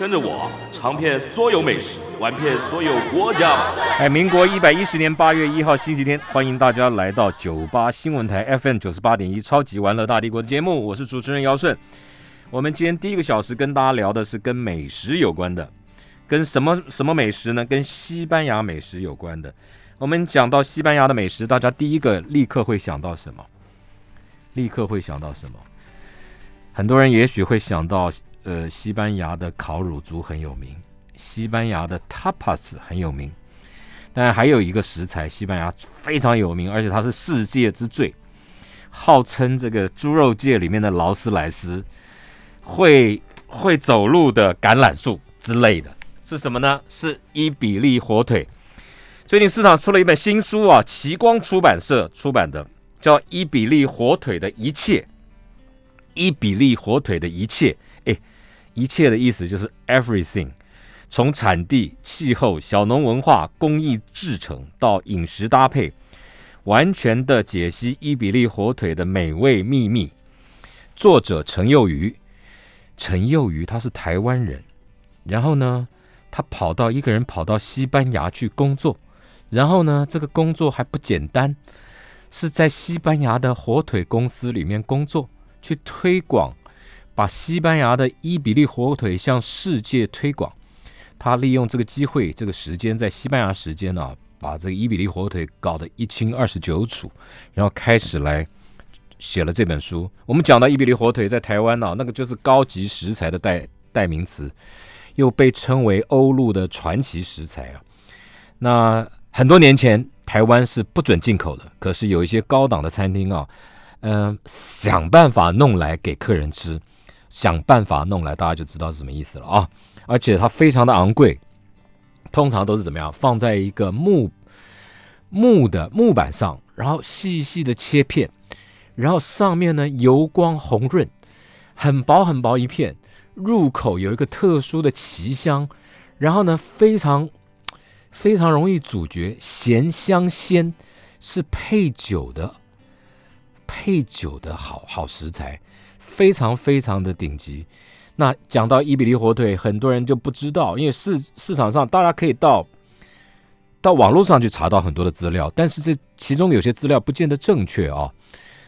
跟着我尝遍所有美食，玩遍所有国家！哎，民国一百一十年八月一号星期天，欢迎大家来到九八新闻台 FM 九十八点一超级玩乐大帝国的节目，我是主持人姚顺。我们今天第一个小时跟大家聊的是跟美食有关的，跟什么什么美食呢？跟西班牙美食有关的。我们讲到西班牙的美食，大家第一个立刻会想到什么？立刻会想到什么？很多人也许会想到。呃，西班牙的烤乳猪很有名，西班牙的 tapas 很有名，但还有一个食材，西班牙非常有名，而且它是世界之最，号称这个猪肉界里面的劳斯莱斯，会会走路的橄榄树之类的，是什么呢？是伊比利火腿。最近市场出了一本新书啊，奇光出版社出版的，叫《伊比利火腿的一切》，伊比利火腿的一切。一切的意思就是 everything，从产地、气候、小农文化、工艺制成到饮食搭配，完全的解析伊比利火腿的美味秘密。作者陈佑瑜，陈佑瑜他是台湾人，然后呢，他跑到一个人跑到西班牙去工作，然后呢，这个工作还不简单，是在西班牙的火腿公司里面工作，去推广。把西班牙的伊比利火腿向世界推广，他利用这个机会、这个时间，在西班牙时间呢，把这个伊比利火腿搞得一清二十九楚，然后开始来写了这本书。我们讲到伊比利火腿在台湾呢，那个就是高级食材的代代名词，又被称为欧陆的传奇食材啊。那很多年前，台湾是不准进口的，可是有一些高档的餐厅啊，嗯，想办法弄来给客人吃。想办法弄来，大家就知道是什么意思了啊！而且它非常的昂贵，通常都是怎么样？放在一个木木的木板上，然后细细的切片，然后上面呢油光红润，很薄很薄一片，入口有一个特殊的奇香，然后呢非常非常容易咀嚼，咸香鲜，是配酒的配酒的好好食材。非常非常的顶级。那讲到伊比利火腿，很多人就不知道，因为市市场上大家可以到到网络上去查到很多的资料，但是这其中有些资料不见得正确啊。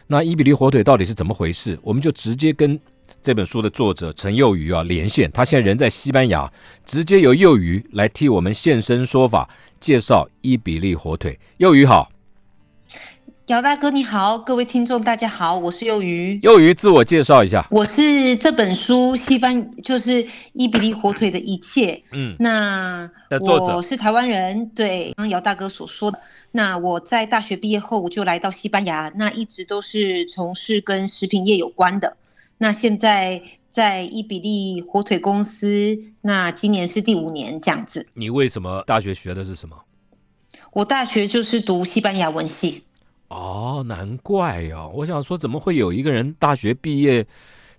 那伊比利火腿到底是怎么回事？我们就直接跟这本书的作者陈佑瑜啊连线，他现在人在西班牙，直接由佑瑜来替我们现身说法，介绍伊比利火腿。佑瑜好。姚大哥你好，各位听众大家好，我是幼鱼。幼鱼自我介绍一下，我是这本书西班就是伊比利火腿的一切。嗯，那我是台湾人，对，刚姚大哥所说的。那我在大学毕业后我就来到西班牙，那一直都是从事跟食品业有关的。那现在在伊比利火腿公司，那今年是第五年这样子。你为什么大学学的是什么？我大学就是读西班牙文系。哦，难怪哟！我想说，怎么会有一个人大学毕业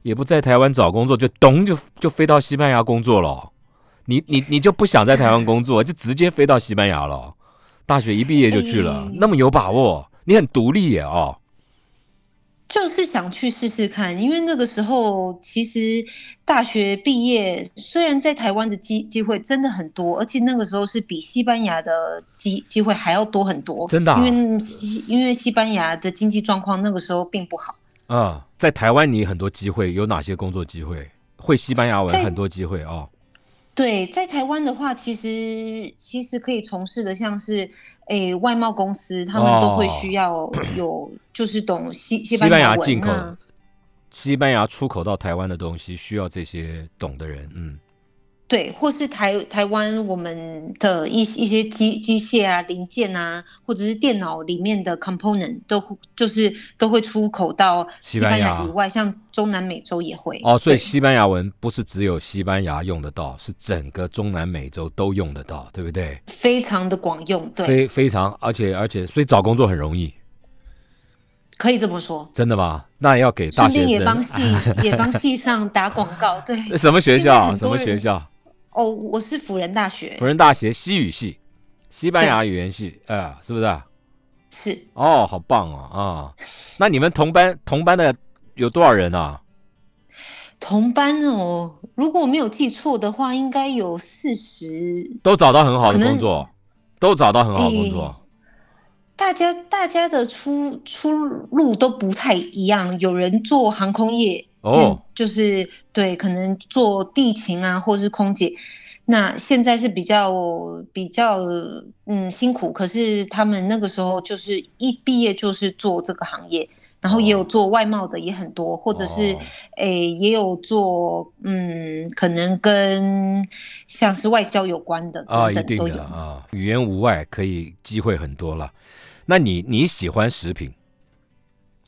也不在台湾找工作，就咚就就飞到西班牙工作了？你你你就不想在台湾工作，就直接飞到西班牙了？大学一毕业就去了，那么有把握？你很独立耶哦。就是想去试试看，因为那个时候其实大学毕业，虽然在台湾的机机会真的很多，而且那个时候是比西班牙的机机会还要多很多。真的，因为西因为西班牙的经济状况那个时候并不好。嗯，在台湾你很多机会，有哪些工作机会？会西班牙文很多机会哦。对，在台湾的话，其实其实可以从事的，像是诶外贸公司，他们都会需要 有，就是懂西西班牙进口、西班牙出口到台湾的东西，需要这些懂的人。嗯，对，或是台台湾我们的一一些机机械啊零件啊，或者是电脑里面的 component 都就是都会出口到西班牙以外，像中南美洲也会。哦，所以西班牙文不是只有西班牙用得到，是整个中南美洲都用得到，对不对？非常的广用，对，非非常，而且而且，所以找工作很容易。可以这么说，真的吗？那要给大学生也帮系 也帮系上打广告，对。什么学校？什么学校？哦，我是辅仁大学。辅仁大学西语系，西班牙语言系，哎，是不是？是。哦，好棒哦啊！那你们同班同班的有多少人啊？同班哦，如果我没有记错的话，应该有四十。都找到很好的工作，都找到很好的工作。大家大家的出出路都不太一样，有人做航空业，哦，就是对，可能做地勤啊，或是空姐。那现在是比较比较嗯辛苦，可是他们那个时候就是一毕业就是做这个行业，然后也有做外贸的也很多，或者是诶也有做嗯可能跟像是外交有关的啊，一定的啊，语言无外可以机会很多了。那你你喜欢食品，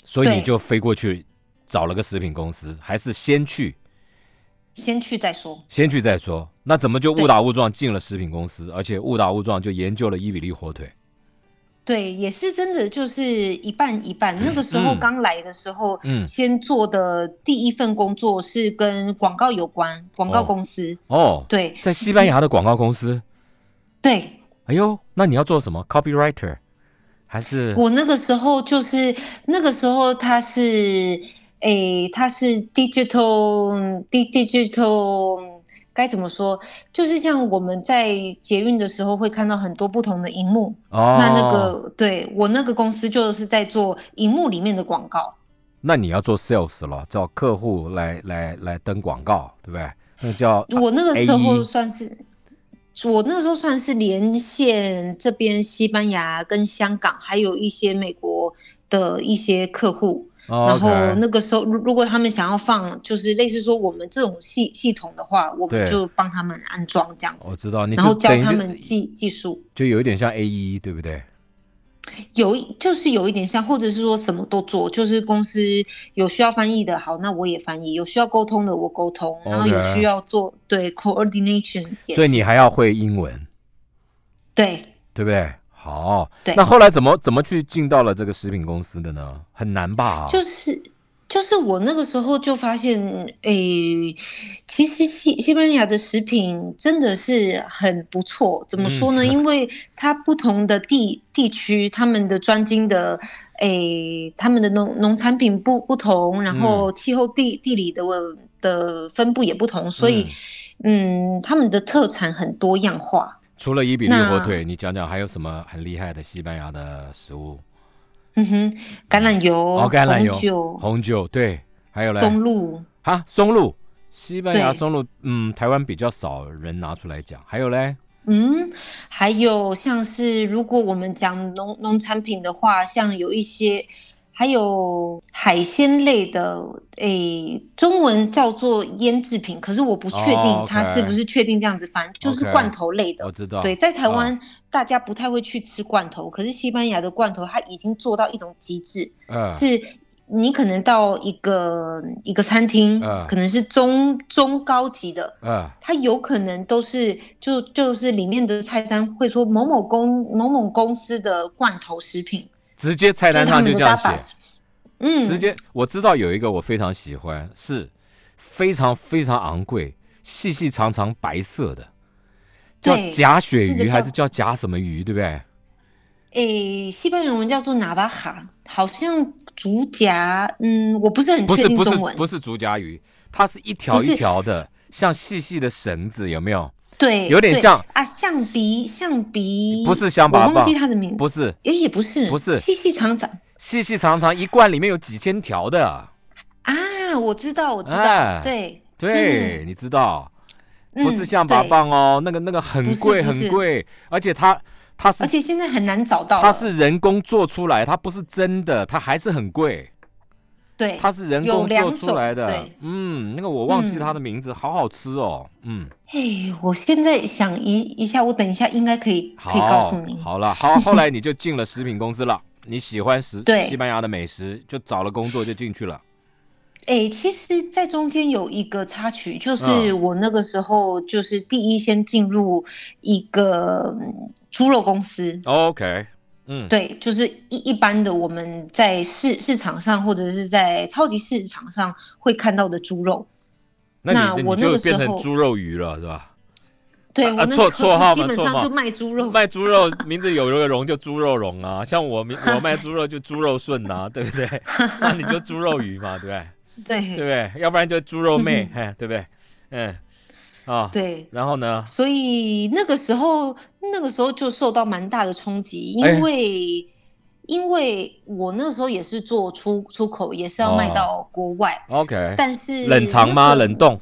所以你就飞过去找了个食品公司，还是先去？先去再说。先去再说。那怎么就误打误撞进了食品公司，而且误打误撞就研究了伊比利火腿？对，也是真的，就是一半一半。那个时候刚来的时候，嗯，先做的第一份工作是跟广告有关，广告公司。哦，对，在西班牙的广告公司。对。哎呦，那你要做什么？Copywriter。还是我那个时候就是那个时候，他是诶，它是 digital digital 该怎么说？就是像我们在捷运的时候会看到很多不同的荧幕。哦，那那个对我那个公司就是在做荧幕里面的广告。那你要做 sales 了，叫客户来来来登广告，对不对？那叫我那个时候算是。我那时候算是连线这边西班牙跟香港，还有一些美国的一些客户。然后那个时候，如如果他们想要放，就是类似说我们这种系系统的话，我们就帮他们安装这样子。我知道，然后教他们技技术，就有一点像 A E，对不对？有就是有一点像，或者是说什么都做，就是公司有需要翻译的，好，那我也翻译；有需要沟通的，我沟通。然后有需要做对 coordination，所以你还要会英文，对对不对？好，那后来怎么怎么去进到了这个食品公司的呢？很难吧？就是。就是我那个时候就发现，诶，其实西西班牙的食品真的是很不错。怎么说呢？因为它不同的地地区，他们的专精的，诶，他们的农农产品不不同，然后气候地地理的的分布也不同，所以，嗯，他们的特产很多样化。除了伊比利火腿，你讲讲还有什么很厉害的西班牙的食物？嗯哼，橄榄油，哦，橄榄油，红酒，红酒，对，还有嘞，松露，哈，松露，西班牙松露，嗯，台湾比较少人拿出来讲，还有嘞，嗯，还有像是如果我们讲农农产品的话，像有一些。还有海鲜类的，诶，中文叫做腌制品，可是我不确定它是不是确定这样子翻，就是罐头类的。我知道。对，在台湾大家不太会去吃罐头，可是西班牙的罐头它已经做到一种极致，是你可能到一个一个餐厅，可能是中中高级的，它有可能都是就就是里面的菜单会说某某公某某公司的罐头食品。直接菜单上就这样写，嗯，直接我知道有一个我非常喜欢，是非常非常昂贵，细细长长白色的，叫假鳕鱼还是叫假什么鱼，对不对？诶，西班牙文叫做拿巴哈，好像竹夹，嗯，我不是很确定中文，不是竹夹鱼，它是一条一条的，像细细的绳子，有没有？对，有点像啊，象鼻，象鼻，不是象拔蚌，忘记它的名字，不是，哎，也不是，不是，细细长长，细细长长，一罐里面有几千条的。啊，我知道，我知道，对，对，你知道，不是象拔蚌哦，那个那个很贵很贵，而且它它是，而且现在很难找到，它是人工做出来，它不是真的，它还是很贵，对，它是人工做出来的。嗯，那个我忘记它的名字，好好吃哦。嗯，哎，我现在想一一下，我等一下应该可以可以告诉你。好了，好，后来你就进了食品公司了。你喜欢食西班牙的美食，就找了工作就进去了。哎，其实，在中间有一个插曲，就是我那个时候就是第一先进入一个猪肉公司。OK。嗯，对，就是一一般的我们在市市场上或者是在超级市场上会看到的猪肉。那我那个时候变成猪肉鱼了，是吧？对，我错错号基本上就卖猪肉，卖猪肉名字有一个荣就猪肉荣啊，像我名我卖猪肉就猪肉顺呐，对不对？那你就猪肉鱼嘛，对不对？对，对不对？要不然就猪肉妹，对不对？嗯。啊，对，然后呢？所以那个时候，那个时候就受到蛮大的冲击，因为因为我那时候也是做出出口，也是要卖到国外。OK，但是冷藏吗？冷冻？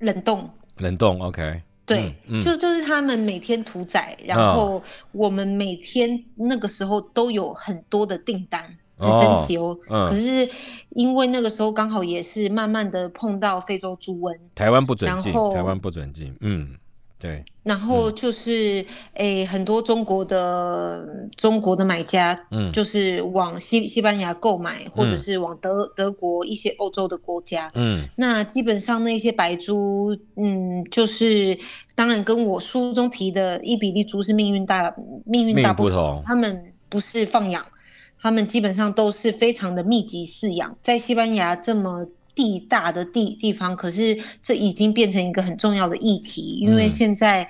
冷冻？冷冻？OK，对，就就是他们每天屠宰，然后我们每天那个时候都有很多的订单。很神奇哦，可是因为那个时候刚好也是慢慢的碰到非洲猪瘟，台湾不准进，台湾不准进，嗯，对。然后就是诶，很多中国的中国的买家，嗯，就是往西西班牙购买，或者是往德德国一些欧洲的国家，嗯，那基本上那些白猪，嗯，就是当然跟我书中提的伊比利猪是命运大命运大不同，他们不是放养。他们基本上都是非常的密集饲养，在西班牙这么地大的地地方，可是这已经变成一个很重要的议题，因为现在，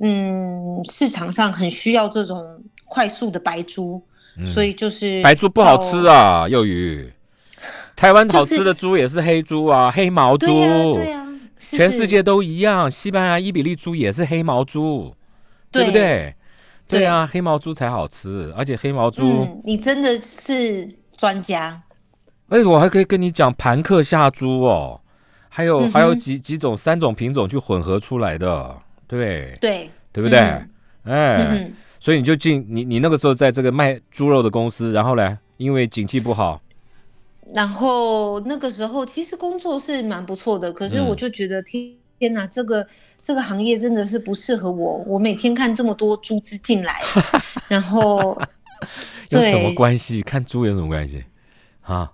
嗯，市场上很需要这种快速的白猪，所以就是白猪不好吃啊，幼鱼。台湾好吃的猪也是黑猪啊，黑毛猪，对啊，全世界都一样，西班牙伊比利猪也是黑毛猪，对不对？对啊，黑毛猪才好吃，而且黑毛猪，你真的是专家。哎，我还可以跟你讲盘克下猪哦，还有还有几几种三种品种去混合出来的，对对对不对？哎，所以你就进你你那个时候在这个卖猪肉的公司，然后呢，因为景气不好，然后那个时候其实工作是蛮不错的，可是我就觉得天天哪，这个。这个行业真的是不适合我。我每天看这么多猪只进来，然后 有什么关系？看猪有什么关系啊？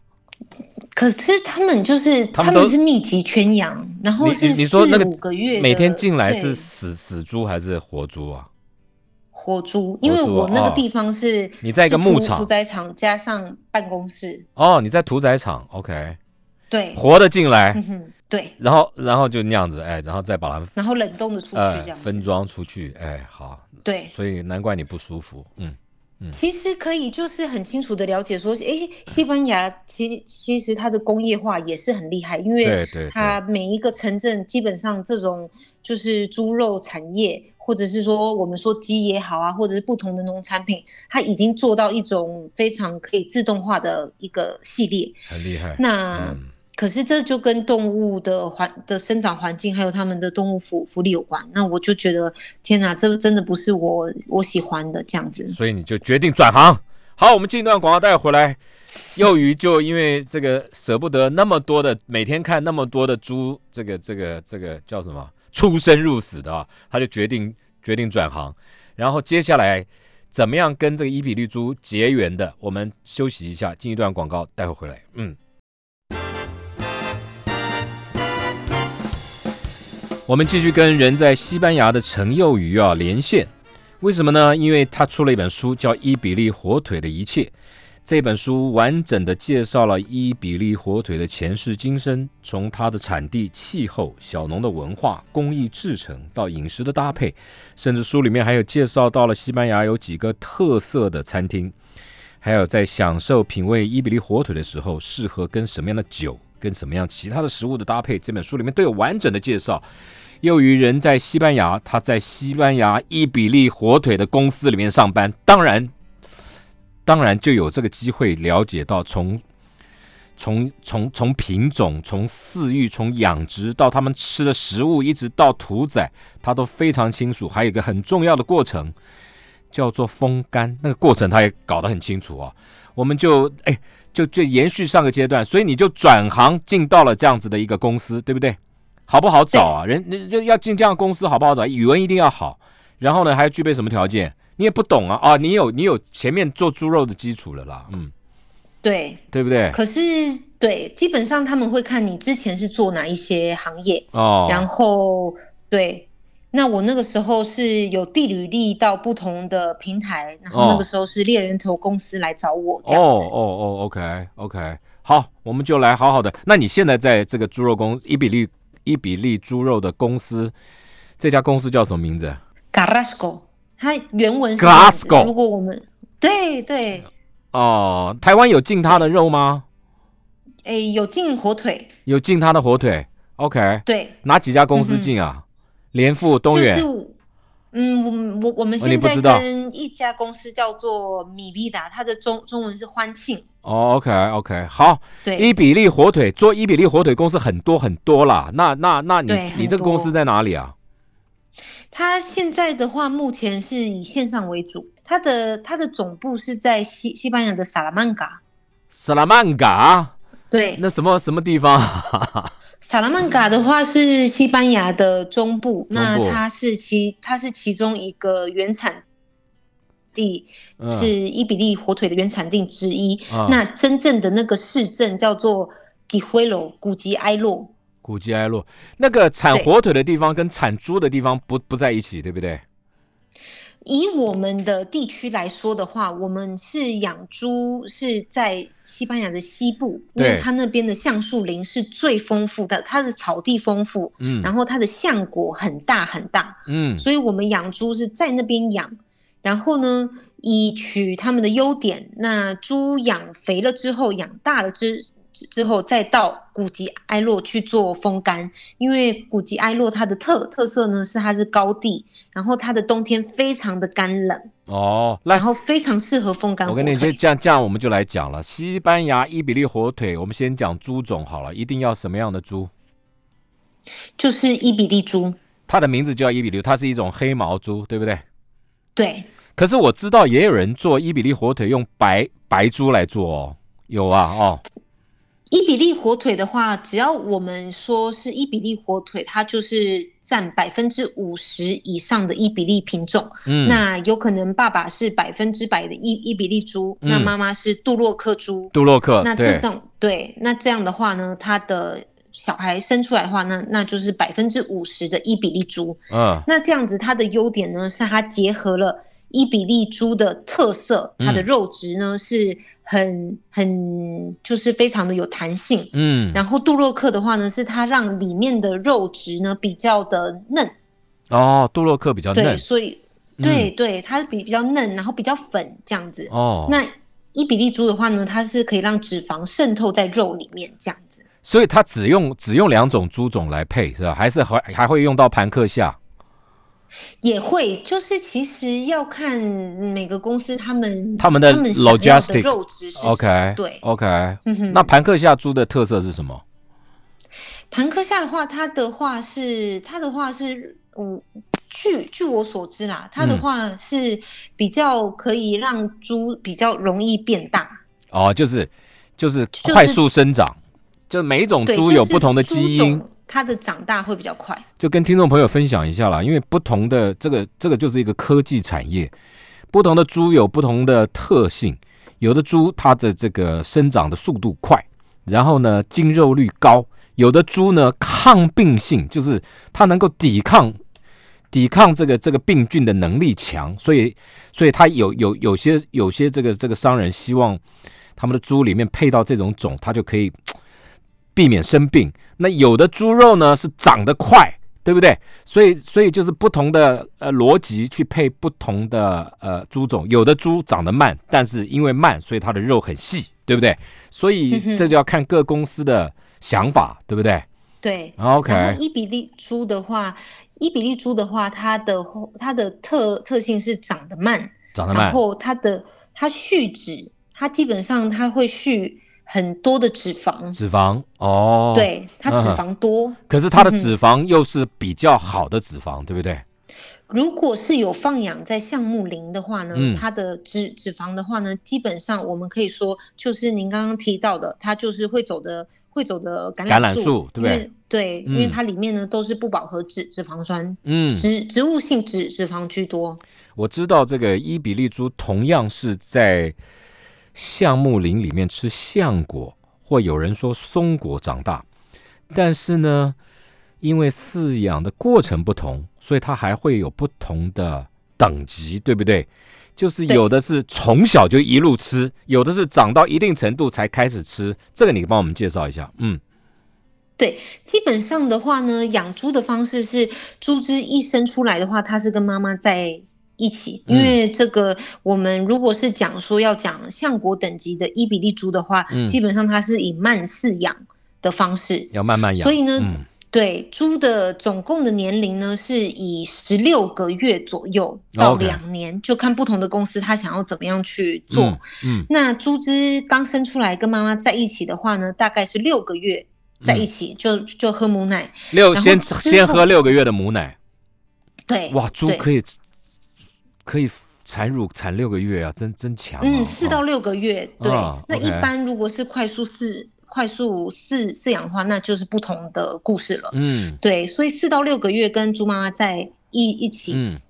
可是他们就是他们是密集圈养，然后是你说那个五个月每天进来是死死猪还是活猪啊？活猪，因为我那个地方是你在一个牧场、屠宰场加上办公室。哦，你在屠宰场，OK？对，活的进来。对，然后然后就那样子，哎，然后再把它，然后冷冻的出去，这样分装出去，哎，好，对，所以难怪你不舒服，嗯嗯，其实可以就是很清楚的了解说，哎，西班牙其其实它的工业化也是很厉害，因为它每一个城镇基本上这种就是猪肉产业，或者是说我们说鸡也好啊，或者是不同的农产品，它已经做到一种非常可以自动化的一个系列，很厉害，那。可是这就跟动物的环的生长环境，还有他们的动物福福利有关。那我就觉得，天哪，这真的不是我我喜欢的这样子。所以你就决定转行。好，我们进一段广告带回来。幼鱼就因为这个舍不得那么多的每天看那么多的猪，这个这个这个叫什么出生入死的啊，他就决定决定转行。然后接下来怎么样跟这个伊比利猪结缘的？我们休息一下，进一段广告带回来。嗯。我们继续跟人在西班牙的陈幼瑜啊连线，为什么呢？因为他出了一本书，叫《伊比利火腿的一切》。这本书完整的介绍了伊比利火腿的前世今生，从它的产地、气候、小农的文化、工艺制成到饮食的搭配，甚至书里面还有介绍到了西班牙有几个特色的餐厅，还有在享受品味伊比利火腿的时候，适合跟什么样的酒。跟什么样其他的食物的搭配，这本书里面都有完整的介绍。由于人在西班牙，他在西班牙伊比利火腿的公司里面上班，当然，当然就有这个机会了解到从从从从品种、从饲育、从养殖到他们吃的食物，一直到屠宰，他都非常清楚。还有一个很重要的过程，叫做风干，那个过程他也搞得很清楚啊。我们就哎，就就延续上个阶段，所以你就转行进到了这样子的一个公司，对不对？好不好找啊？人人就要进这样公司，好不好找？语文一定要好，然后呢，还要具备什么条件？你也不懂啊啊！你有你有前面做猪肉的基础了啦，嗯，对对不对？可是对，基本上他们会看你之前是做哪一些行业哦，然后对，那我那个时候是有地履历到不同的平台，然后那个时候是猎人头公司来找我，这样子。哦哦哦，OK OK，好，我们就来好好的。那你现在在这个猪肉公伊比利伊比利猪肉的公司，这家公司叫什么名字？Garasco。它原文是 Glasgow。如果我们对对哦，台湾有进它的肉吗？诶，有进火腿，有进它的火腿。OK，对，哪几家公司进啊？联富、东远。嗯，我我我们现在跟一家公司叫做米必达，它的中中文是欢庆。哦，OK OK，好。对，伊比利火腿做伊比利火腿公司很多很多啦。那那那你你这个公司在哪里啊？它现在的话，目前是以线上为主。它的它的总部是在西西班牙的萨拉曼嘎。萨拉曼嘎？对。那什么什么地方？萨拉曼卡的话是西班牙的中部。那它是其它是其中一个原产地，是伊比利火腿的原产地之一。那真正的那个市镇叫做吉灰罗古吉埃洛。古吉埃洛那个产火腿的地方跟产猪的地方不不在一起，对不对？以我们的地区来说的话，我们是养猪是在西班牙的西部，因为它那边的橡树林是最丰富的，它的草地丰富，嗯，然后它的橡果很大很大，嗯，所以我们养猪是在那边养，然后呢，以取他们的优点，那猪养肥了之后，养大了之。之后再到古吉埃洛去做风干，因为古吉埃洛它的特特色呢是它是高地，然后它的冬天非常的干冷哦，然后非常适合风干。我跟你就这样这样，我们就来讲了。西班牙伊比利火腿，我们先讲猪种好了，一定要什么样的猪？就是伊比利猪，它的名字叫伊比利，它是一种黑毛猪，对不对？对。可是我知道也有人做伊比利火腿用白白猪来做哦，有啊哦。伊比利火腿的话，只要我们说是伊比利火腿，它就是占百分之五十以上的伊比利品种。嗯，那有可能爸爸是百分之百的伊伊比利猪，那妈妈是杜洛克猪。杜洛克，那这种对，那这样的话呢，它的小孩生出来的话，那那就是百分之五十的伊比利猪。嗯，那这样子它的优点呢，是它结合了。伊比利猪的特色，它的肉质呢是很很就是非常的有弹性，嗯，然后杜洛克的话呢，是它让里面的肉质呢比较的嫩，哦，杜洛克比较嫩，对，所以对对，它比比较嫩，然后比较粉这样子，哦，那伊比利猪的话呢，它是可以让脂肪渗透在肉里面这样子，所以它只用只用两种猪种来配是吧？还是还还会用到盘克夏？也会，就是其实要看每个公司他们他们的 logistic 肉质，OK，对，OK，那盘克夏猪的特色是什么？盘克夏的话，它的话是它的话是，嗯，据据我所知啦，它的话是比较可以让猪比较容易变大。哦，就是就是快速生长，就每一种猪有不同的基因。它的长大会比较快，就跟听众朋友分享一下啦。因为不同的这个这个就是一个科技产业，不同的猪有不同的特性。有的猪它的这个生长的速度快，然后呢精肉率高；有的猪呢抗病性，就是它能够抵抗抵抗这个这个病菌的能力强。所以所以它有有有些有些这个这个商人希望他们的猪里面配到这种种，它就可以。避免生病，那有的猪肉呢是长得快，对不对？所以，所以就是不同的呃逻辑去配不同的呃猪种。有的猪长得慢，但是因为慢，所以它的肉很细，对不对？所以这就要看各公司的想法，对不对？对，OK。伊比利猪的话，伊比利猪的话，它的它的特特性是长得慢，长得慢，然后它的它蓄脂，它基本上它会蓄。很多的脂肪，脂肪哦，对，它脂肪多，可是它的脂肪又是比较好的脂肪，对不对？如果是有放养在橡木林的话呢，它的脂脂肪的话呢，基本上我们可以说就是您刚刚提到的，它就是会走的会走的橄榄树，对不对？对，因为它里面呢都是不饱和脂脂肪酸，嗯，植植物性脂脂肪居多。我知道这个伊比利猪同样是在橡木林里面吃橡果，或有人说松果长大，但是呢。因为饲养的过程不同，所以它还会有不同的等级，对不对？就是有的是从小就一路吃，有的是长到一定程度才开始吃。这个你帮我们介绍一下。嗯，对，基本上的话呢，养猪的方式是猪只一生出来的话，它是跟妈妈在一起。因为这个，我们如果是讲说要讲相国等级的伊比利猪的话，基本上它是以慢饲养的方式，要慢慢养。所以呢。对猪的总共的年龄呢，是以十六个月左右到两年，就看不同的公司他想要怎么样去做。嗯，那猪只刚生出来跟妈妈在一起的话呢，大概是六个月在一起就就喝母奶。六先先喝六个月的母奶。对，哇，猪可以可以产乳产六个月啊，真真强。嗯，四到六个月。对，那一般如果是快速饲。快速饲饲养的话，那就是不同的故事了。嗯，对，所以四到六个月跟猪妈妈在一一起，嗯，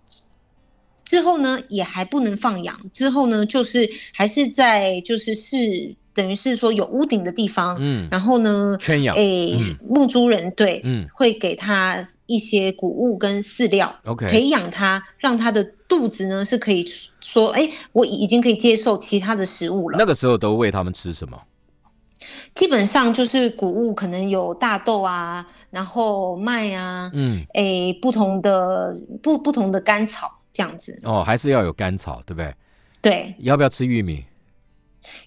之后呢也还不能放养，之后呢就是还是在就是是等于是说有屋顶的地方，嗯，然后呢圈养，诶，牧猪人对，嗯，会给他一些谷物跟饲料，OK，培养他，让他的肚子呢是可以说，哎，我已经可以接受其他的食物了。那个时候都喂他们吃什么？基本上就是谷物，可能有大豆啊，然后麦啊，嗯，诶，不同的不不同的甘草这样子。哦，还是要有甘草，对不对？对。要不要吃玉米？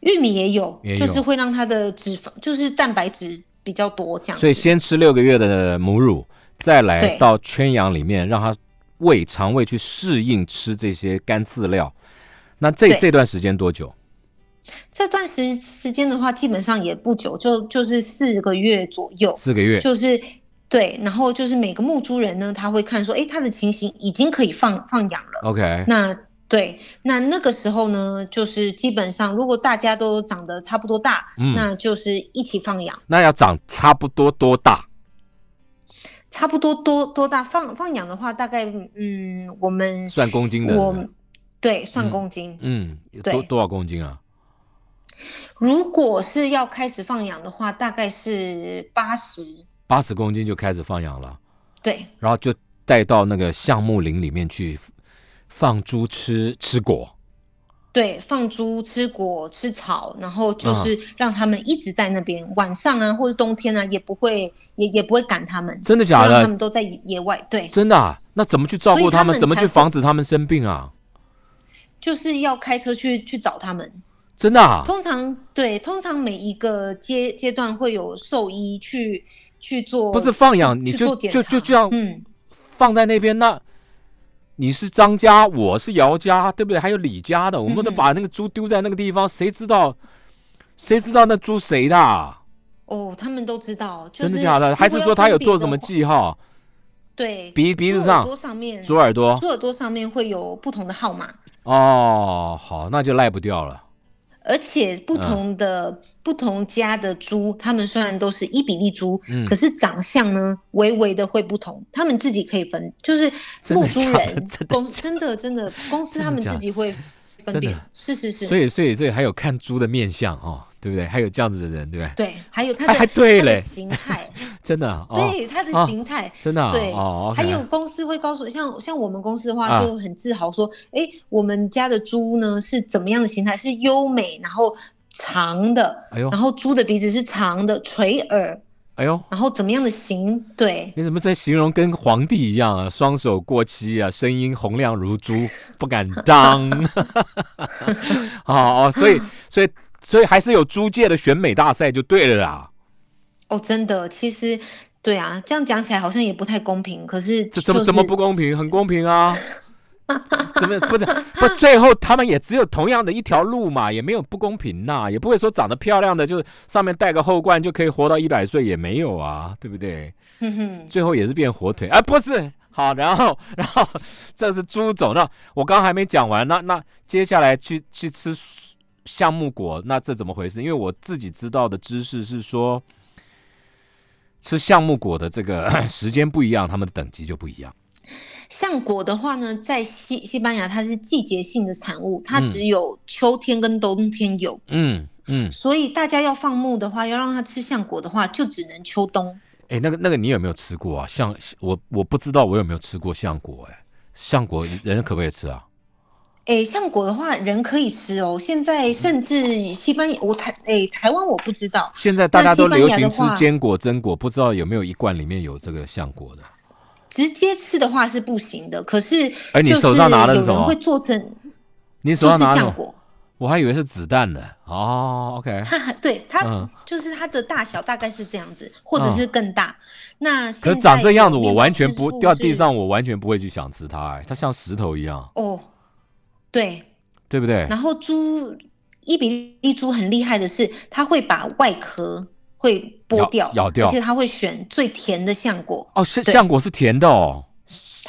玉米也有，就是会让它的脂肪，就是蛋白质比较多这样。所以先吃六个月的母乳，再来到圈养里面，让它胃肠胃去适应吃这些干饲料。那这这段时间多久？这段时时间的话，基本上也不久，就就是四个月左右。四个月，就是对，然后就是每个牧猪人呢，他会看说，哎，他的情形已经可以放放养了。OK，那对，那那个时候呢，就是基本上如果大家都长得差不多大，那就是一起放养。那要长差不多多大？差不多多多大？放放养的话，大概嗯，我们算公斤的，我对算公斤，嗯，多多少公斤啊？如果是要开始放养的话，大概是八十八十公斤就开始放养了。对，然后就带到那个橡木林里面去放猪吃吃果。对，放猪吃果吃草，然后就是让他们一直在那边，晚上啊或者冬天啊也不会也也不会赶他们。真的假的？他们都在野外。对，真的？啊？那怎么去照顾他们？怎么去防止他们生病啊？就是要开车去去找他们。真的啊？通常对，通常每一个阶阶段会有兽医去去做，不是放养，你就就就这样，嗯，放在那边。那你是张家，我是姚家，对不对？还有李家的，我们都把那个猪丢在那个地方，谁知道？谁知道那猪谁的？哦，他们都知道，真的假的？还是说他有做什么记号？对，鼻鼻子上、上面、猪耳朵、猪耳朵上面会有不同的号码。哦，好，那就赖不掉了。而且不同的不同家的猪，他们虽然都是伊比利猪，可是长相呢，微微的会不同。他们自己可以分，就是牧猪人公真的真的公司他们自己会分辨。是是是。所以所以这还有看猪的面相哦。对不对？还有这样子的人，对不对？对，还有他的还对嘞形态，真的。对他的形态，真的。对哦，还有公司会告诉，像像我们公司的话，就很自豪说，哎，我们家的猪呢是怎么样的形态？是优美，然后长的，哎呦，然后猪的鼻子是长的，垂耳。哎呦，然后怎么样的形？对，你怎么在形容跟皇帝一样啊？双手过膝啊，声音洪亮如珠，不敢当。哦哦，所以所以所以还是有租界的选美大赛就对了啦。哦，真的，其实对啊，这样讲起来好像也不太公平。可是这怎么怎么不公平？很公平啊。怎么不是不？最后他们也只有同样的一条路嘛，也没有不公平呐，也不会说长得漂亮的就上面戴个后冠就可以活到一百岁，也没有啊，对不对？最后也是变火腿啊，不是好，然后 然后这是猪走，那我刚刚还没讲完，那那接下来去去吃橡木果，那这怎么回事？因为我自己知道的知识是说，吃橡木果的这个 时间不一样，他们的等级就不一样。橡果的话呢，在西西班牙它是季节性的产物，它只有秋天跟冬天有。嗯嗯，所以大家要放牧的话，要让它吃橡果的话，就只能秋冬。哎，那个那个，你有没有吃过啊？像我我不知道我有没有吃过橡果，哎，橡果人可不可以吃啊？哎，橡果的话，人可以吃哦。现在甚至西班牙，我台哎台湾我不知道。现在大家都流行吃坚果、榛果，不知道有没有一罐里面有这个橡果的。直接吃的话是不行的，可是哎，你手上拿的是什么？会做成你手上拿橡果，我还以为是子弹呢。哦，OK，它对它就是它的大小大概是这样子，或者是更大。那可长这样子，我完全不掉地上，我完全不会去想吃它。哎，它像石头一样。哦，对，对不对？然后猪伊比利猪很厉害的是，它会把外壳。会剥掉，咬掉，而且他会选最甜的橡果。哦，橡橡果是甜的哦。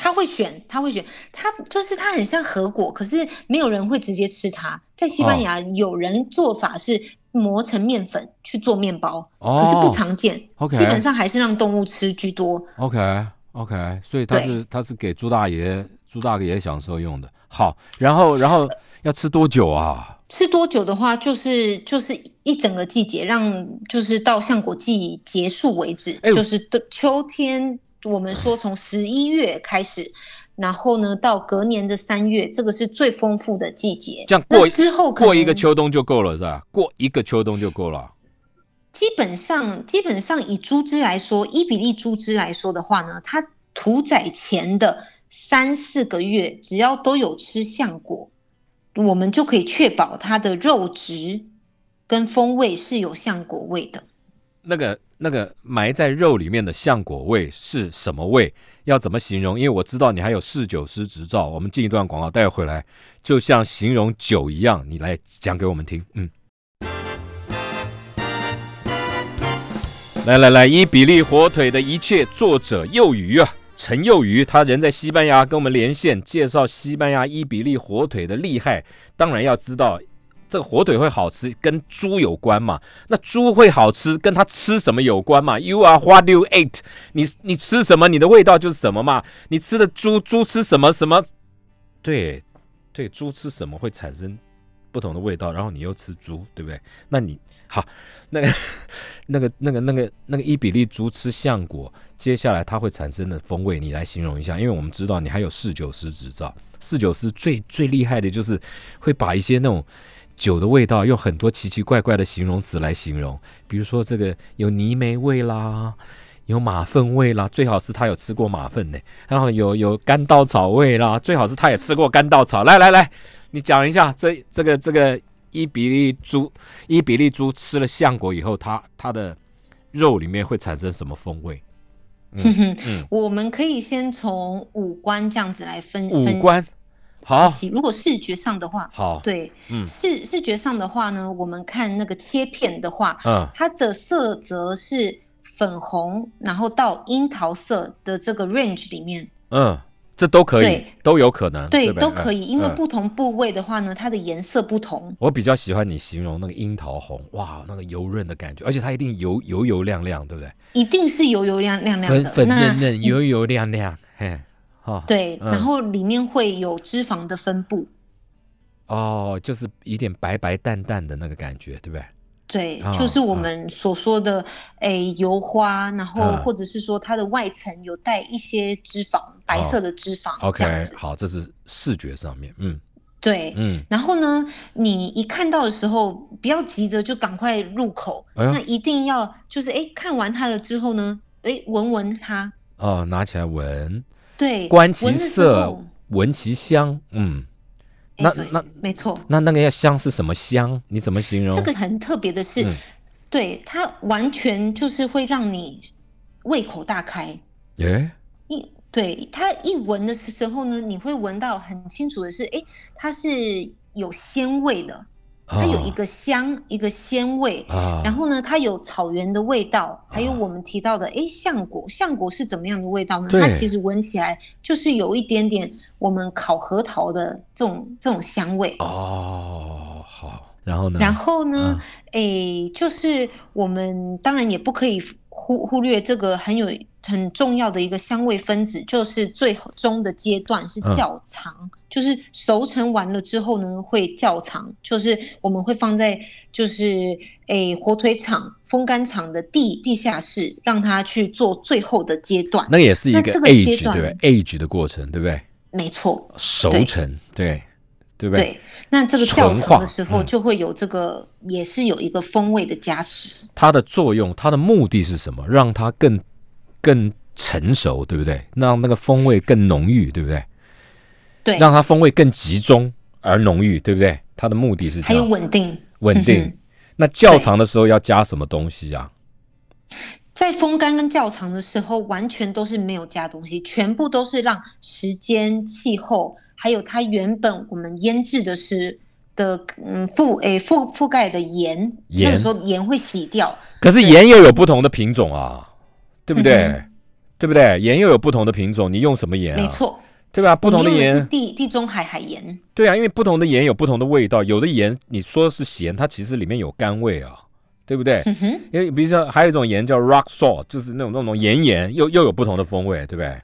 他会选，他会选，他就是它很像核果，可是没有人会直接吃它。在西班牙，有人做法是磨成面粉去做面包，可是不常见。OK，基本上还是让动物吃居多。OK，OK，所以它是它是给猪大爷、猪大爷享受用的。好，然后然后要吃多久啊？吃多久的话，就是就是一整个季节，让就是到橡果季结束为止，就是秋天。我们说从十一月开始，然后呢到隔年的三月，这个是最丰富的季节。这样过之后过一个秋冬就够了，是吧？过一个秋冬就够了。基本上，基本上以猪只来说，伊比利猪只来说的话呢，它屠宰前的三四个月，只要都有吃橡果。我们就可以确保它的肉质跟风味是有橡果味的。那个那个埋在肉里面的橡果味是什么味？要怎么形容？因为我知道你还有侍酒师执照。我们进一段广告，带回来就像形容酒一样，你来讲给我们听。嗯，来来来，伊比利火腿的一切，作者幼鱼啊。陈佑瑜，他人在西班牙，跟我们连线介绍西班牙伊比利火腿的厉害。当然要知道，这个火腿会好吃，跟猪有关嘛？那猪会好吃，跟它吃什么有关嘛？You are what you eat。你你吃什么，你的味道就是什么嘛？你吃的猪，猪吃什么什么？对对，猪吃什么会产生？不同的味道，然后你又吃猪，对不对？那你好，那个、那个、那个、那个、那个伊比利猪吃橡果，接下来它会产生的风味，你来形容一下。因为我们知道你还有侍酒师执照，侍酒师最最厉害的就是会把一些那种酒的味道用很多奇奇怪怪的形容词来形容，比如说这个有泥煤味啦，有马粪味啦，最好是他有吃过马粪呢。然后有有干稻草味啦，最好是他也吃过干稻草。来来来。你讲一下，这这个这个伊比利猪，伊比利猪吃了橡果以后，它它的肉里面会产生什么风味？嗯 嗯，我们可以先从五官这样子来分五官。好，如果视觉上的话，好，对，嗯，视视觉上的话呢，我们看那个切片的话，嗯，它的色泽是粉红，然后到樱桃色的这个 range 里面，嗯。这都可以，都有可能，对，都可以，因为不同部位的话呢，它的颜色不同。我比较喜欢你形容那个樱桃红，哇，那个油润的感觉，而且它一定油油油亮亮，对不对？一定是油油亮亮亮的，粉粉嫩嫩，油油亮亮，嘿，哈，对，然后里面会有脂肪的分布。哦，就是一点白白淡淡的那个感觉，对不对？对，就是我们所说的诶油花，然后或者是说它的外层有带一些脂肪，白色的脂肪。OK，好，这是视觉上面，嗯，对，嗯，然后呢，你一看到的时候，不要急着就赶快入口，那一定要就是哎看完它了之后呢，哎闻闻它，哦，拿起来闻，对，观其色，闻其香，嗯。那那没错，那那个要香是什么香？你怎么形容？这个很特别的是，对它完全就是会让你胃口大开。耶，一对它一闻的时候呢，你会闻到很清楚的是，哎，它是有鲜味的。它有一个香，一个鲜味啊。然后呢，它有草原的味道，还有我们提到的，哎，橡果，橡果是怎么样的味道呢？它其实闻起来就是有一点点我们烤核桃的这种这种香味。哦，好，然后呢？然后呢？哎，就是我们当然也不可以。忽忽略这个很有很重要的一个香味分子，就是最终的阶段是窖藏，就是熟成完了之后呢会窖藏，就是我们会放在就是诶火腿厂风干厂的地地下室，让它去做最后的阶段。那也是一个 age 对不对？age 的过程对不对？没错，熟成对对不对？对，那这个窖藏的时候就会有这个，也是有一个风味的加持。它的作用，它的目的是什么？让它更更成熟，对不对？让那个风味更浓郁，对不对？对，让它风味更集中而浓郁，对不对？它的目的是还有稳定，稳定。那较长的时候要加什么东西啊？在风干跟较长的时候，完全都是没有加东西，全部都是让时间、气候，还有它原本我们腌制的是。的嗯覆诶覆覆盖的盐，那个时候盐会洗掉。可是盐又有不同的品种啊，对不对？对不对？盐又有不同的品种，你用什么盐？没错，对吧？不同的盐，地地中海海盐。对啊，因为不同的盐有不同的味道，有的盐你说是咸，它其实里面有甘味啊，对不对？因为比如说还有一种盐叫 rock salt，就是那种那种盐盐，又又有不同的风味，对不对？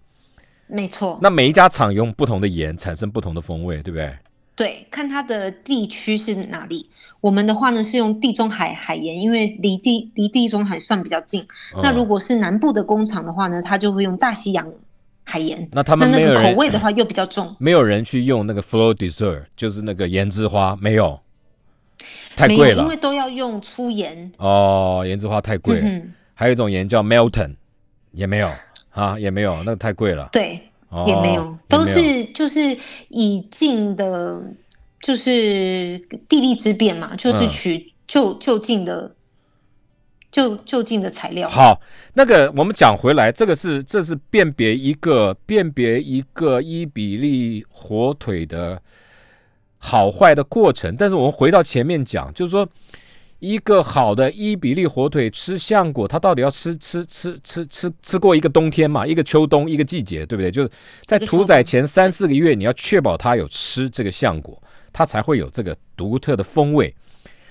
没错。那每一家厂用不同的盐，产生不同的风味，对不对？对，看它的地区是哪里。我们的话呢是用地中海海盐，因为离地离地中海算比较近。那如果是南部的工厂的话呢，它就会用大西洋海盐。那他们那个口味的话又比较重。没有人去用那个 Flow Dessert，就是那个盐之花，没有，太贵了，因为都要用粗盐。哦，盐之花太贵。嗯。还有一种盐叫 Melton，也没有啊，也没有，那个太贵了。对。也没有，都是就是以近的，就是地利之便嘛，就是取就就近的，就就近的材料。好，那个我们讲回来，这个是这是辨别一个辨别一个伊比利火腿的好坏的过程。但是我们回到前面讲，就是说。一个好的伊比利火腿吃橡果，它到底要吃吃吃吃吃吃过一个冬天嘛？一个秋冬一个季节，对不对？就是在屠宰前三四个月，你要确保它有吃这个橡果，它才会有这个独特的风味。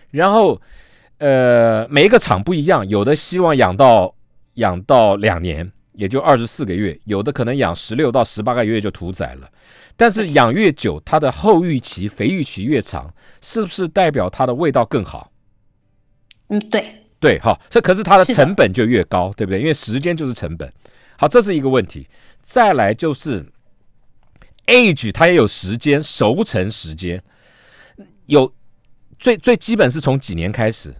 然后，呃，每一个厂不一样，有的希望养到养到两年，也就二十四个月；有的可能养十六到十八个月就屠宰了。但是养越久，它的后育期、肥育期越长，是不是代表它的味道更好？嗯，对对，好，这可是它的成本就越高，对不对？因为时间就是成本。好，这是一个问题。再来就是 age，它也有时间熟成时间，有最最基本是从几年开始？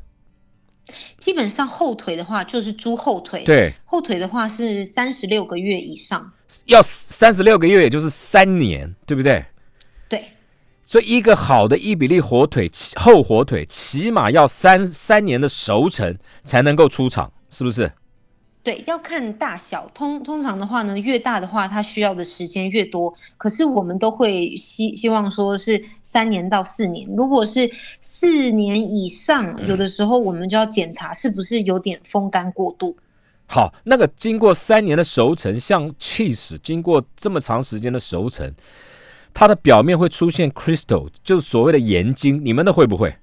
基本上后腿的话就是猪后腿，对，后腿的话是三十六个月以上，要三十六个月，也就是三年，对不对？所以，一个好的伊比利火腿厚火腿，起码要三三年的熟成才能够出厂，是不是？对，要看大小。通通常的话呢，越大的话，它需要的时间越多。可是我们都会希希望说是三年到四年。如果是四年以上，有的时候我们就要检查是不是有点风干过度。好，那个经过三年的熟成，像 cheese 经过这么长时间的熟成。它的表面会出现 crystal，就是所谓的盐晶，你们的会不会？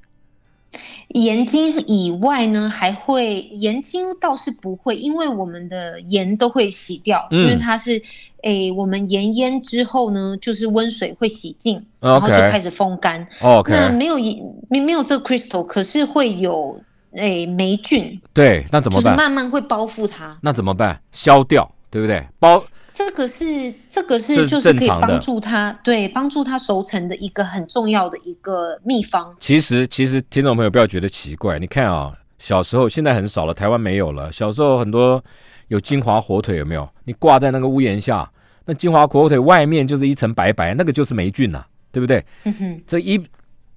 盐晶以外呢，还会盐晶倒是不会，因为我们的盐都会洗掉，因为它是诶，我们盐腌之后呢，就是温水会洗净，然后就开始风干。OK，那没有没没有这个 crystal，可是会有诶霉菌。对，那怎么办？就是慢慢会包覆它。那怎么办？消掉，对不对？包。这个是这个是就是可以帮助它对帮助它熟成的一个很重要的一个秘方。其实其实听众朋友不要觉得奇怪，你看啊，小时候现在很少了，台湾没有了。小时候很多有金华火腿，有没有？你挂在那个屋檐下，那金华火腿外面就是一层白白，那个就是霉菌呐，对不对？嗯哼。这一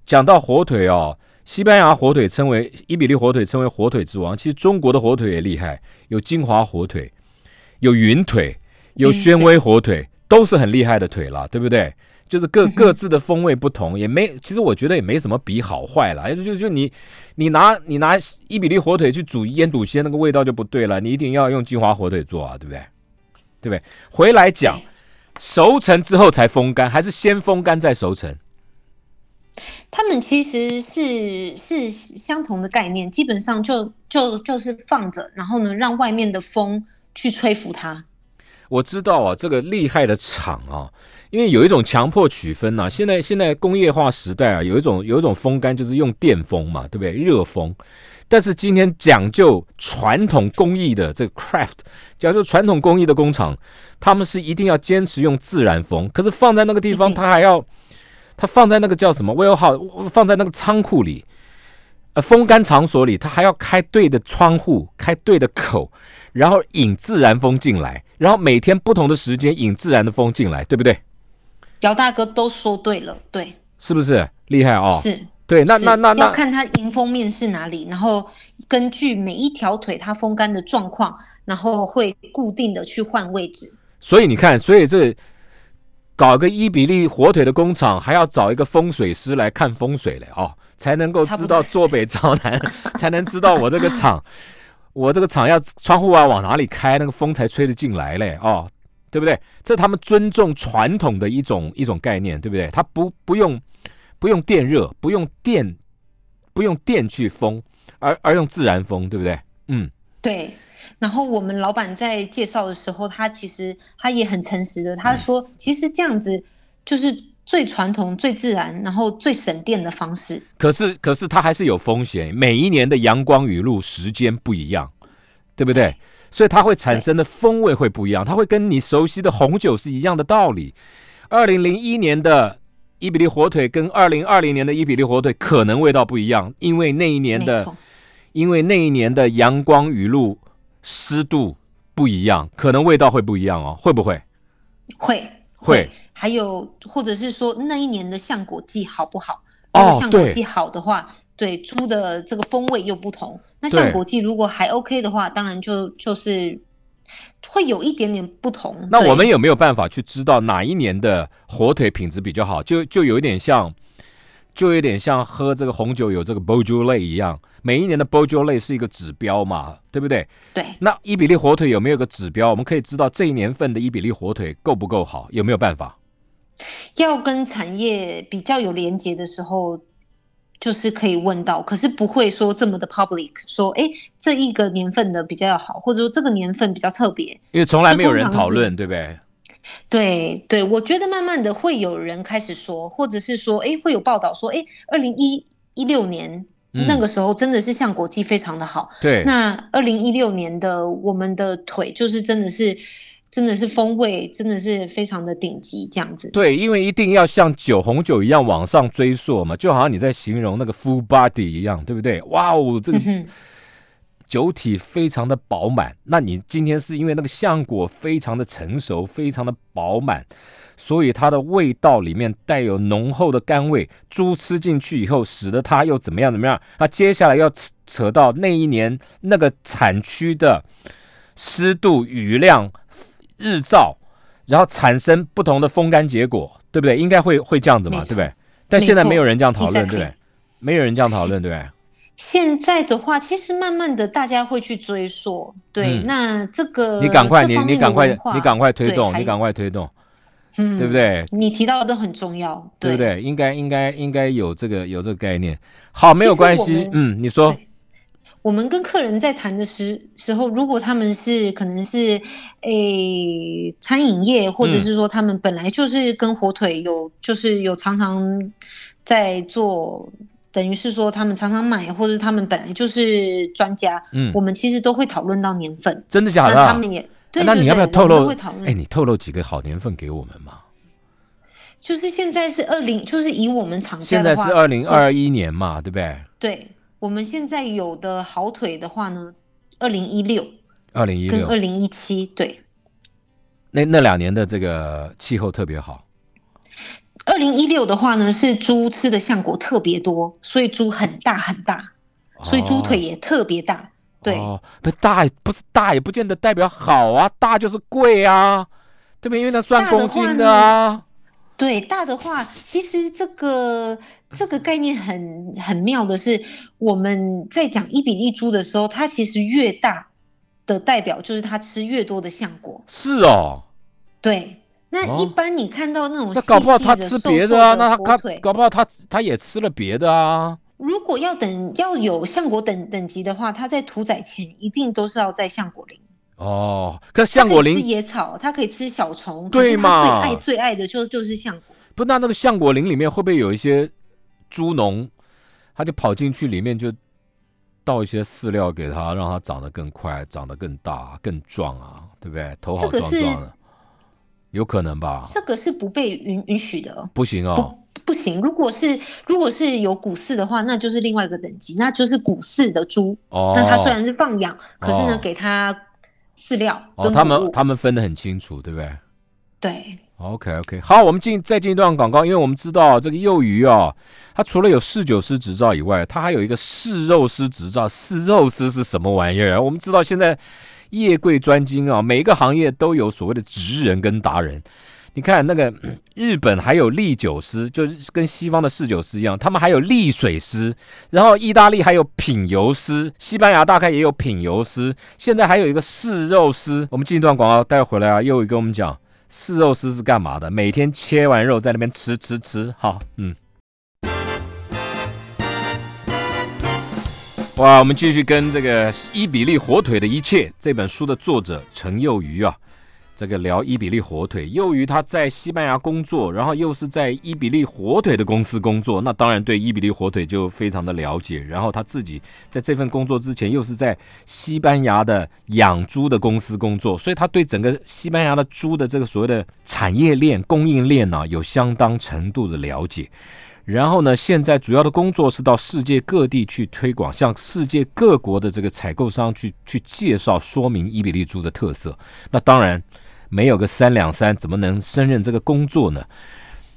讲到火腿哦，西班牙火腿称为伊比利火腿，称为火腿之王。其实中国的火腿也厉害，有金华火腿，有云腿。有宣威火腿都是很厉害的腿了，对不对？就是各各自的风味不同，也没，其实我觉得也没什么比好坏了，就就你你拿你拿伊比利火腿去煮腌笃鲜，那个味道就不对了，你一定要用金华火腿做啊，对不对？对不对？回来讲，熟成之后才风干，还是先风干再熟成？他们其实是是相同的概念，基本上就就就是放着，然后呢，让外面的风去吹拂它。我知道啊，这个厉害的厂啊，因为有一种强迫取分呐。现在现在工业化时代啊，有一种有一种风干就是用电风嘛，对不对？热风。但是今天讲究传统工艺的这个 craft，讲究传统工艺的工厂，他们是一定要坚持用自然风。可是放在那个地方，它还要它放在那个叫什么 warehouse，放在那个仓库里，呃，风干场所里，它还要开对的窗户，开对的口。然后引自然风进来，然后每天不同的时间引自然的风进来，对不对？姚大哥都说对了，对，是不是厉害哦？是，对，那那那要看它迎风面是哪里，然后根据每一条腿它风干的状况，然后会固定的去换位置。所以你看，所以这搞个伊比利火腿的工厂，还要找一个风水师来看风水嘞哦，才能够知道坐北朝南，才能知道我这个厂。我这个厂要窗户啊往哪里开，那个风才吹得进来嘞，哦，对不对？这他们尊重传统的一种一种概念，对不对？他不不用不用电热，不用电不用电去风，而而用自然风，对不对？嗯，对。然后我们老板在介绍的时候，他其实他也很诚实的，他说其实这样子就是。最传统、最自然，然后最省电的方式。可是，可是它还是有风险。每一年的阳光雨露时间不一样，对不对？所以它会产生的风味会不一样。它会跟你熟悉的红酒是一样的道理。二零零一年的伊比利火腿跟二零二零年的伊比利火腿可能味道不一样，因为那一年的，因为那一年的阳光雨露湿度不一样，可能味道会不一样哦。会不会？会会。还有，或者是说那一年的橡果季好不好？如果橡果季好的话，对猪的这个风味又不同。那橡果季如果还 OK 的话，当然就就是会有一点点不同。那我们有没有办法去知道哪一年的火腿品质比较好？就就有一点像，就有点像喝这个红酒有这个 b o j o l e 一样，每一年的 b o j o l e 是一个指标嘛，对不对？对。那伊比利火腿有没有个指标？我们可以知道这一年份的伊比利火腿够不够好？有没有办法？要跟产业比较有连接的时候，就是可以问到，可是不会说这么的 public，说哎，这一个年份的比较好，或者说这个年份比较特别，因为从来没有人讨论，对不对？对对，我觉得慢慢的会有人开始说，或者是说，哎，会有报道说，哎，二零一一六年那个时候真的是像国际非常的好，对，那二零一六年的我们的腿就是真的是。真的是风味，真的是非常的顶级，这样子。对，因为一定要像酒红酒一样往上追溯嘛，就好像你在形容那个 full body 一样，对不对？哇哦，这个酒体非常的饱满。那你今天是因为那个橡果非常的成熟，非常的饱满，所以它的味道里面带有浓厚的甘味。猪吃进去以后，使得它又怎么样怎么样？那接下来要扯扯到那一年那个产区的湿度、雨量。日照，然后产生不同的风干结果，对不对？应该会会这样子嘛，对不对？但现在没有人这样讨论，对不对？没有人这样讨论，对不对？现在的话，其实慢慢的大家会去追溯，对。那这个你赶快，你你赶快，你赶快推动，你赶快推动，嗯，对不对？你提到的都很重要，对不对？应该应该应该有这个有这个概念。好，没有关系，嗯，你说。我们跟客人在谈的时时候，如果他们是可能是诶餐饮业，或者是说他们本来就是跟火腿有就是有常常在做，等于是说他们常常买，或者他们本来就是专家，嗯，我们其实都会讨论到年份，真的假的？他们也对，那你要不要透露？哎，你透露几个好年份给我们嘛？就是现在是二零，就是以我们厂现在是二零二一年嘛，对不对？对。我们现在有的好腿的话呢，二零一六、二零一六跟二零一七，对，那那两年的这个气候特别好。二零一六的话呢，是猪吃的橡果特别多，所以猪很大很大，所以猪腿也特别大。对，不大不是大，也不见得代表好啊，大就是贵啊，对不对？因为它算公斤的啊。对，大的话，其实这个这个概念很很妙的是，我们在讲一比一猪的时候，它其实越大的代表就是它吃越多的橡果。是哦，对。那一般你看到那种，那搞不好他吃别的啊？那他他搞不好他他也吃了别的啊？如果要等要有橡果等等级的话，他在屠宰前一定都是要在橡果林。哦，可橡果林吃野草，它可以吃小虫，对吗？最爱最爱的就就是橡果。不，那那个橡果林里面会不会有一些猪农，他就跑进去里面就倒一些饲料给它，让它长得更快、长得更大、更壮啊？对不对？头好壮壮的。有可能吧？这个是不被允允许的，不行哦，不不行。如果是如果是有股饲的话，那就是另外一个等级，那就是股饲的猪。哦，那它虽然是放养，可是呢，给它饲料。哦，他们他们分得很清楚，对不对？对。OK OK，好，我们进再进一段广告，因为我们知道这个幼鱼啊，它除了有侍酒师执照以外，它还有一个侍肉师执照。侍肉师是什么玩意儿？我们知道现在。业贵专精啊，每一个行业都有所谓的职人跟达人。你看那个日本还有利酒师，就是跟西方的侍酒师一样，他们还有利水师。然后意大利还有品油师，西班牙大概也有品油师。现在还有一个试肉师。我们进一段广告，待会回来啊，又跟我们讲试肉师是干嘛的？每天切完肉在那边吃吃吃。好，嗯。哇，我们继续跟这个《伊比利火腿的一切》这本书的作者陈幼瑜啊，这个聊伊比利火腿。由于他在西班牙工作，然后又是在伊比利火腿的公司工作，那当然对伊比利火腿就非常的了解。然后他自己在这份工作之前，又是在西班牙的养猪的公司工作，所以他对整个西班牙的猪的这个所谓的产业链、供应链呢，有相当程度的了解。然后呢？现在主要的工作是到世界各地去推广，向世界各国的这个采购商去去介绍、说明伊比利猪的特色。那当然没有个三两三，怎么能胜任这个工作呢？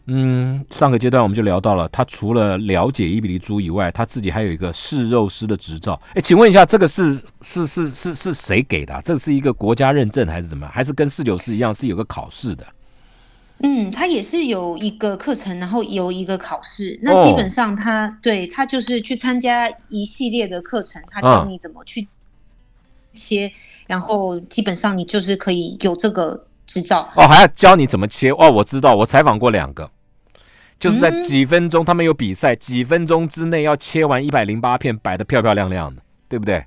嗯，上个阶段我们就聊到了，他除了了解伊比利猪以外，他自己还有一个试肉师的执照。哎，请问一下，这个是是是是是谁给的？这是一个国家认证还是怎么？还是跟四九师一样是有个考试的？嗯，他也是有一个课程，然后有一个考试。那基本上他对他就是去参加一系列的课程，他教你怎么去切，然后基本上你就是可以有这个执照。哦，还要教你怎么切哦，我知道，我采访过两个，就是在几分钟，他们有比赛，几分钟之内要切完一百零八片，摆的漂漂亮亮的。对不对？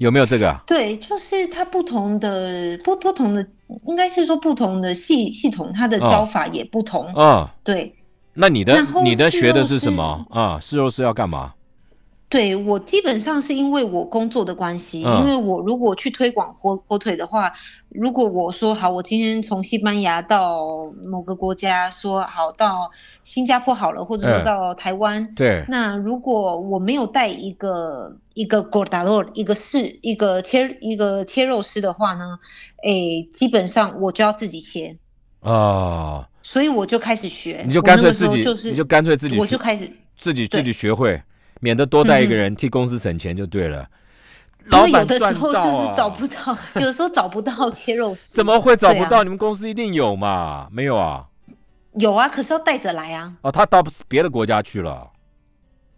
有没有这个？对，就是它不同的不不同的，应该是说不同的系系统，它的教法也不同。嗯，对。那你的你的学的是什么啊？试肉是要干嘛？对我基本上是因为我工作的关系，因为我如果去推广火火腿的话，如果我说好，我今天从西班牙到某个国家，说好到新加坡好了，或者说到台湾，对，那如果我没有带一个一个 gordador 一个是一个切一个切肉师的话呢，诶，基本上我就要自己切啊，所以我就开始学，你就干脆自己，你就干脆自己，我就开始自己自己学会。免得多带一个人替公司省钱就对了。老板有的时候就是找不到，有的时候找不到切肉师。怎么会找不到？你们公司一定有嘛？没有啊？有啊，可是要带着来啊。哦，他到别的国家去了。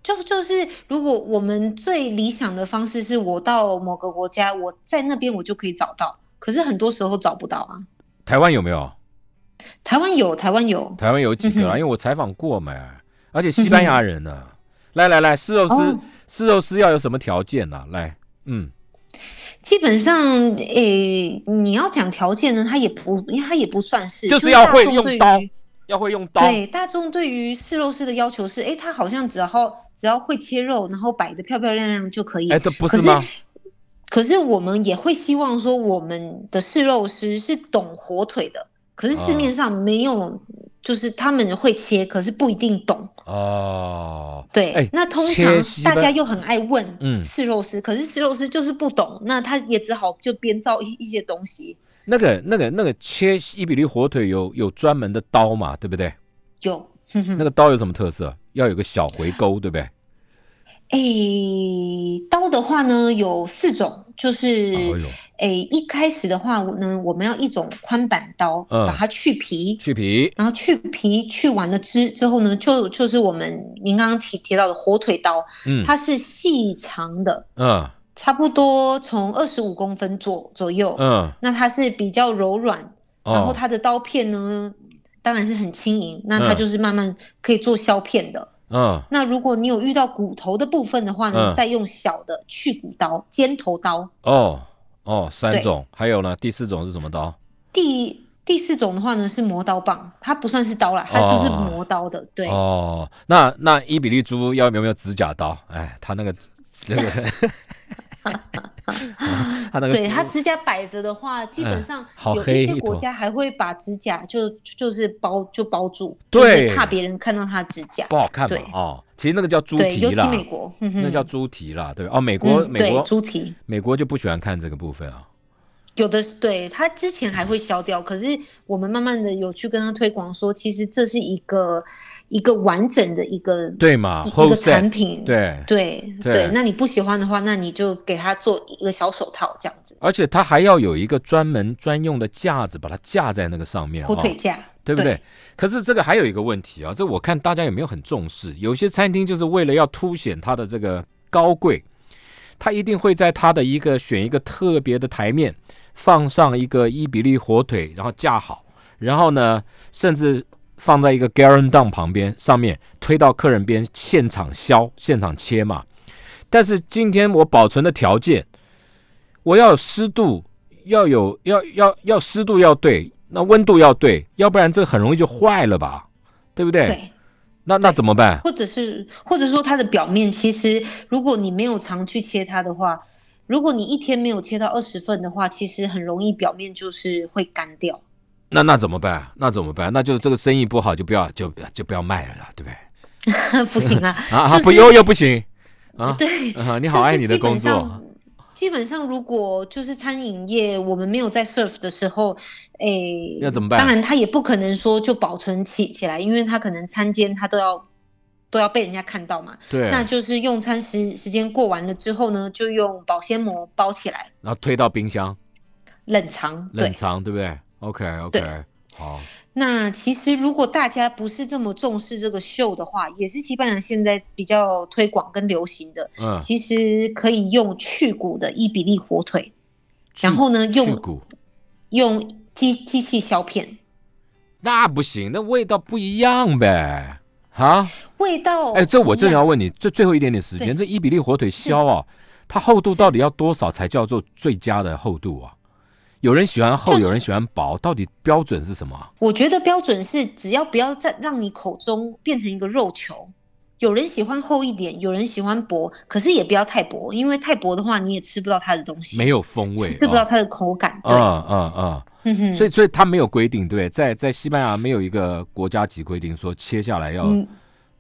就就是，如果我们最理想的方式是我到某个国家，我在那边我就可以找到。可是很多时候找不到啊。台湾有没有？台湾有，台湾有，台湾有几个啊？因为我采访过嘛，而且西班牙人呢。来来来，试肉师，试肉师要有什么条件呢？来，嗯，基本上，诶，你要讲条件呢，它也不，因为他也不算是，就是要会用刀，要会用刀。对，大众对于试肉师的要求是，哎，他好像只要只要会切肉，然后摆的漂漂亮亮就可以。哎，这不是吗？可是我们也会希望说，我们的试肉师是懂火腿的。可是市面上没有。就是他们会切，可是不一定懂哦。对，那通常大家又很爱问，嗯，是肉丝，可是是肉丝就是不懂，那他也只好就编造一一些东西。那个、那个、那个切伊比利火腿有有专门的刀嘛？对不对？有。那个刀有什么特色？要有个小回勾，对不对？诶，刀的话呢有四种，就是诶一开始的话呢，我们要一种宽板刀，把它去皮，去皮，然后去皮去完了之之后呢，就就是我们您刚刚提提到的火腿刀，嗯，它是细长的，嗯，差不多从二十五公分左左右，嗯，那它是比较柔软，然后它的刀片呢，当然是很轻盈，那它就是慢慢可以做削片的。嗯，那如果你有遇到骨头的部分的话呢，再用小的去骨刀、尖头刀。哦哦，三种，还有呢？第四种是什么刀？第第四种的话呢是磨刀棒，它不算是刀啦，它就是磨刀的。对哦，那那伊比利猪要有没有指甲刀？哎，它那个这个。他那个对他指甲摆着的话，基本上有一些国家还会把指甲就就是包就包住，对，怕别人看到他指甲不好看嘛。哦，其实那个叫猪蹄啦，尤其美国，那叫猪蹄啦，对哦，美国美国猪蹄，美国就不喜欢看这个部分啊。有的是对他之前还会消掉，可是我们慢慢的有去跟他推广说，其实这是一个。一个完整的一个对嘛，一个产品，对对对，那你不喜欢的话，那你就给他做一个小手套这样子。而且它还要有一个专门专用的架子，把它架在那个上面，火腿架，对不对？可是这个还有一个问题啊，这我看大家有没有很重视？有些餐厅就是为了要凸显它的这个高贵，他一定会在他的一个选一个特别的台面，放上一个伊比利火腿，然后架好，然后呢，甚至。放在一个 g a r a n d o n 旁边，上面推到客人边，现场削，现场切嘛。但是今天我保存的条件，我要有湿度，要有要要要湿度要对，那温度要对，要不然这很容易就坏了吧，对不对？对。那那怎么办？或者是或者说它的表面，其实如果你没有常去切它的话，如果你一天没有切到二十份的话，其实很容易表面就是会干掉。那那怎么办？那怎么办？那就这个生意不好，就不要就就不要卖了，对不对？不行啊！啊，不又又不行啊！对，你好爱你的工作。基本上，如果就是餐饮业，我们没有在 serve 的时候，诶，要怎么办？当然，他也不可能说就保存起起来，因为他可能餐间他都要都要被人家看到嘛。对，那就是用餐时时间过完了之后呢，就用保鲜膜包起来，然后推到冰箱冷藏，冷藏，对不对？OK OK，好。那其实如果大家不是这么重视这个秀的话，也是西班牙现在比较推广跟流行的。嗯，其实可以用去骨的伊比利火腿，然后呢用用机机器削片。那不行，那味道不一样呗。啊，味道？哎，这我正要问你，这最后一点点时间，这伊比利火腿削啊，它厚度到底要多少才叫做最佳的厚度啊？有人喜欢厚，有人喜欢薄，到底标准是什么？我觉得标准是只要不要再让你口中变成一个肉球。有人喜欢厚一点，有人喜欢薄，可是也不要太薄，因为太薄的话你也吃不到它的东西，没有风味，吃不到它的口感。嗯嗯嗯，所以所以它没有规定，对，在在西班牙没有一个国家级规定说切下来要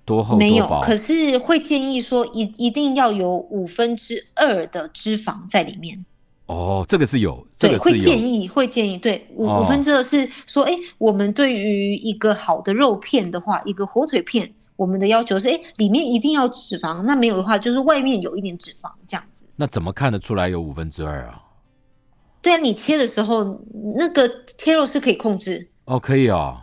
多厚没有，可是会建议说一一定要有五分之二的脂肪在里面。哦，这个是有，这个，会建议，会建议，对，五五分之二是说，哎，我们对于一个好的肉片的话，一个火腿片，我们的要求是，哎，里面一定要脂肪，那没有的话，就是外面有一点脂肪这样子。那怎么看得出来有五分之二啊？对啊，你切的时候，那个切肉是可以控制。哦，可以哦。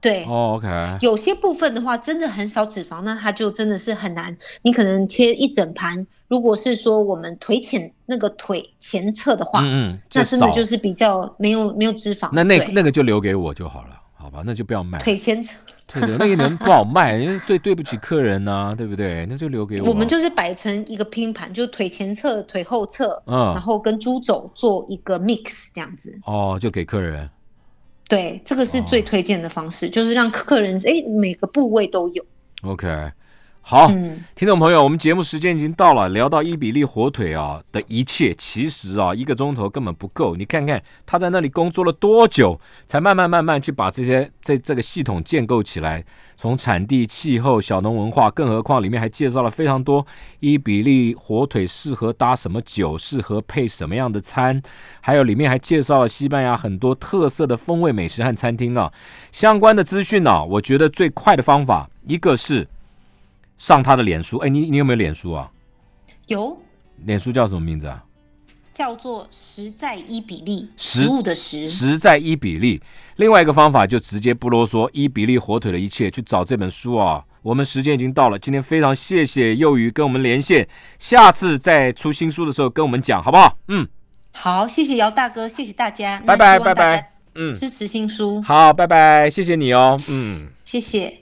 对，哦，OK。有些部分的话，真的很少脂肪，那它就真的是很难。你可能切一整盘。如果是说我们腿前那个腿前侧的话，嗯嗯，那真的就是比较没有没有脂肪。那那那个就留给我就好了，好吧？那就不要卖。腿前侧，对对，那个人不好卖，因为对对不起客人呐，对不对？那就留给我。我们就是摆成一个拼盘，就腿前侧、腿后侧，嗯，然后跟猪肘做一个 mix 这样子。哦，就给客人。对，这个是最推荐的方式，就是让客人哎每个部位都有。OK。好，听众朋友，我们节目时间已经到了，聊到伊比利火腿啊的一切，其实啊一个钟头根本不够。你看看他在那里工作了多久，才慢慢慢慢去把这些这这个系统建构起来。从产地、气候、小农文化，更何况里面还介绍了非常多伊比利火腿适合搭什么酒，适合配什么样的餐，还有里面还介绍了西班牙很多特色的风味美食和餐厅啊。相关的资讯呢，我觉得最快的方法，一个是。上他的脸书，哎，你你有没有脸书啊？有。脸书叫什么名字啊？叫做实在一比例，食物的食，实在一比例。另外一个方法就直接不啰嗦，一比例火腿的一切去找这本书啊。我们时间已经到了，今天非常谢谢幼鱼跟我们连线，下次再出新书的时候跟我们讲好不好？嗯，好，谢谢姚大哥，谢谢大家，拜拜拜拜，嗯，支持新书，好，拜拜，谢谢你哦，嗯，谢谢。